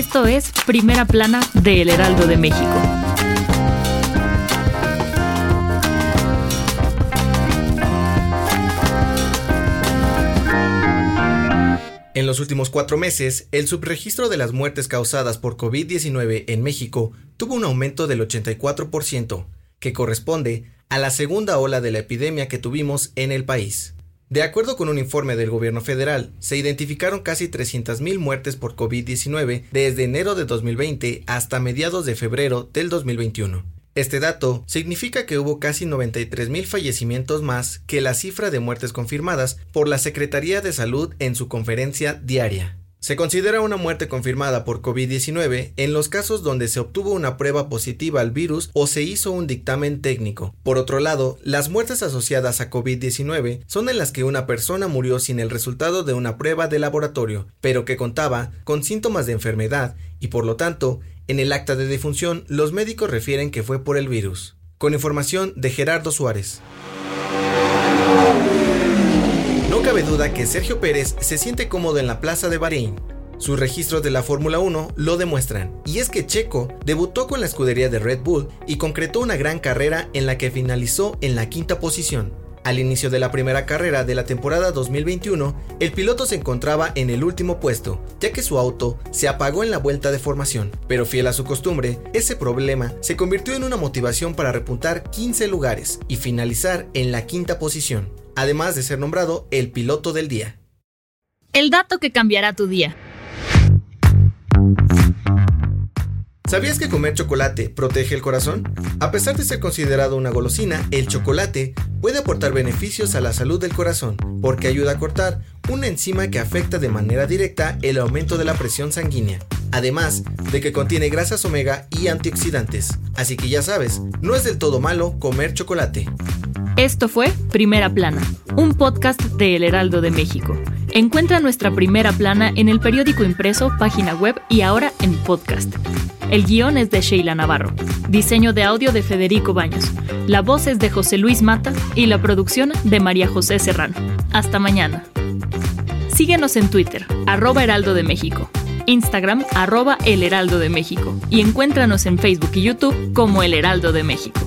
Esto es Primera Plana de El Heraldo de México. En los últimos cuatro meses, el subregistro de las muertes causadas por COVID-19 en México tuvo un aumento del 84%, que corresponde a la segunda ola de la epidemia que tuvimos en el país. De acuerdo con un informe del gobierno federal, se identificaron casi 300.000 muertes por COVID-19 desde enero de 2020 hasta mediados de febrero del 2021. Este dato significa que hubo casi 93.000 fallecimientos más que la cifra de muertes confirmadas por la Secretaría de Salud en su conferencia diaria. Se considera una muerte confirmada por COVID-19 en los casos donde se obtuvo una prueba positiva al virus o se hizo un dictamen técnico. Por otro lado, las muertes asociadas a COVID-19 son en las que una persona murió sin el resultado de una prueba de laboratorio, pero que contaba con síntomas de enfermedad y por lo tanto, en el acta de defunción los médicos refieren que fue por el virus. Con información de Gerardo Suárez. No cabe duda que Sergio Pérez se siente cómodo en la plaza de Bahrein. Sus registros de la Fórmula 1 lo demuestran, y es que Checo debutó con la escudería de Red Bull y concretó una gran carrera en la que finalizó en la quinta posición. Al inicio de la primera carrera de la temporada 2021, el piloto se encontraba en el último puesto, ya que su auto se apagó en la vuelta de formación. Pero fiel a su costumbre, ese problema se convirtió en una motivación para repuntar 15 lugares y finalizar en la quinta posición, además de ser nombrado el piloto del día. El dato que cambiará tu día. ¿Sabías que comer chocolate protege el corazón? A pesar de ser considerado una golosina, el chocolate puede aportar beneficios a la salud del corazón porque ayuda a cortar una enzima que afecta de manera directa el aumento de la presión sanguínea, además de que contiene grasas omega y antioxidantes. Así que ya sabes, no es del todo malo comer chocolate. Esto fue Primera Plana, un podcast de El Heraldo de México. Encuentra nuestra primera plana en el periódico impreso, página web y ahora en podcast. El guion es de Sheila Navarro. Diseño de audio de Federico Baños. La voz es de José Luis Mata y la producción de María José Serrano. Hasta mañana. Síguenos en Twitter, arroba Heraldo de México. Instagram, arroba El Heraldo de México. Y encuéntranos en Facebook y YouTube como El Heraldo de México.